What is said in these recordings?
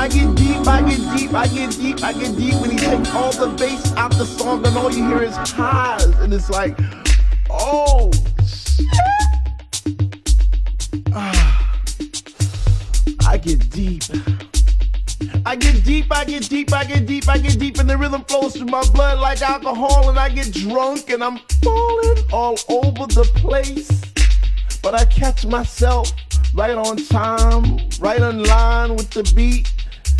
I get deep, I get deep, I get deep, I get deep when he takes all the bass out the song and all you hear is highs. And it's like, oh, shit. Ah. I get deep. I get deep, I get deep, I get deep, I get deep, and the rhythm flows through my blood like alcohol, and I get drunk and I'm falling all over the place. But I catch myself right on time, right on line with the beat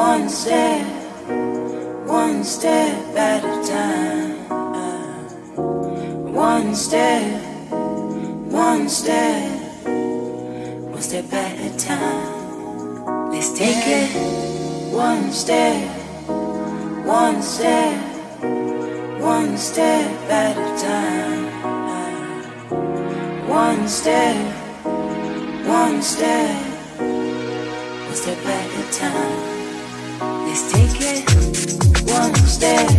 one step, one step at a time. One step, one step, one step at a time. Let's take it one step, one step, one step at a time. Let's take it one step, one step, one step at a time. One step, one step, one step at a time. Let's take it one step,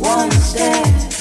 one step,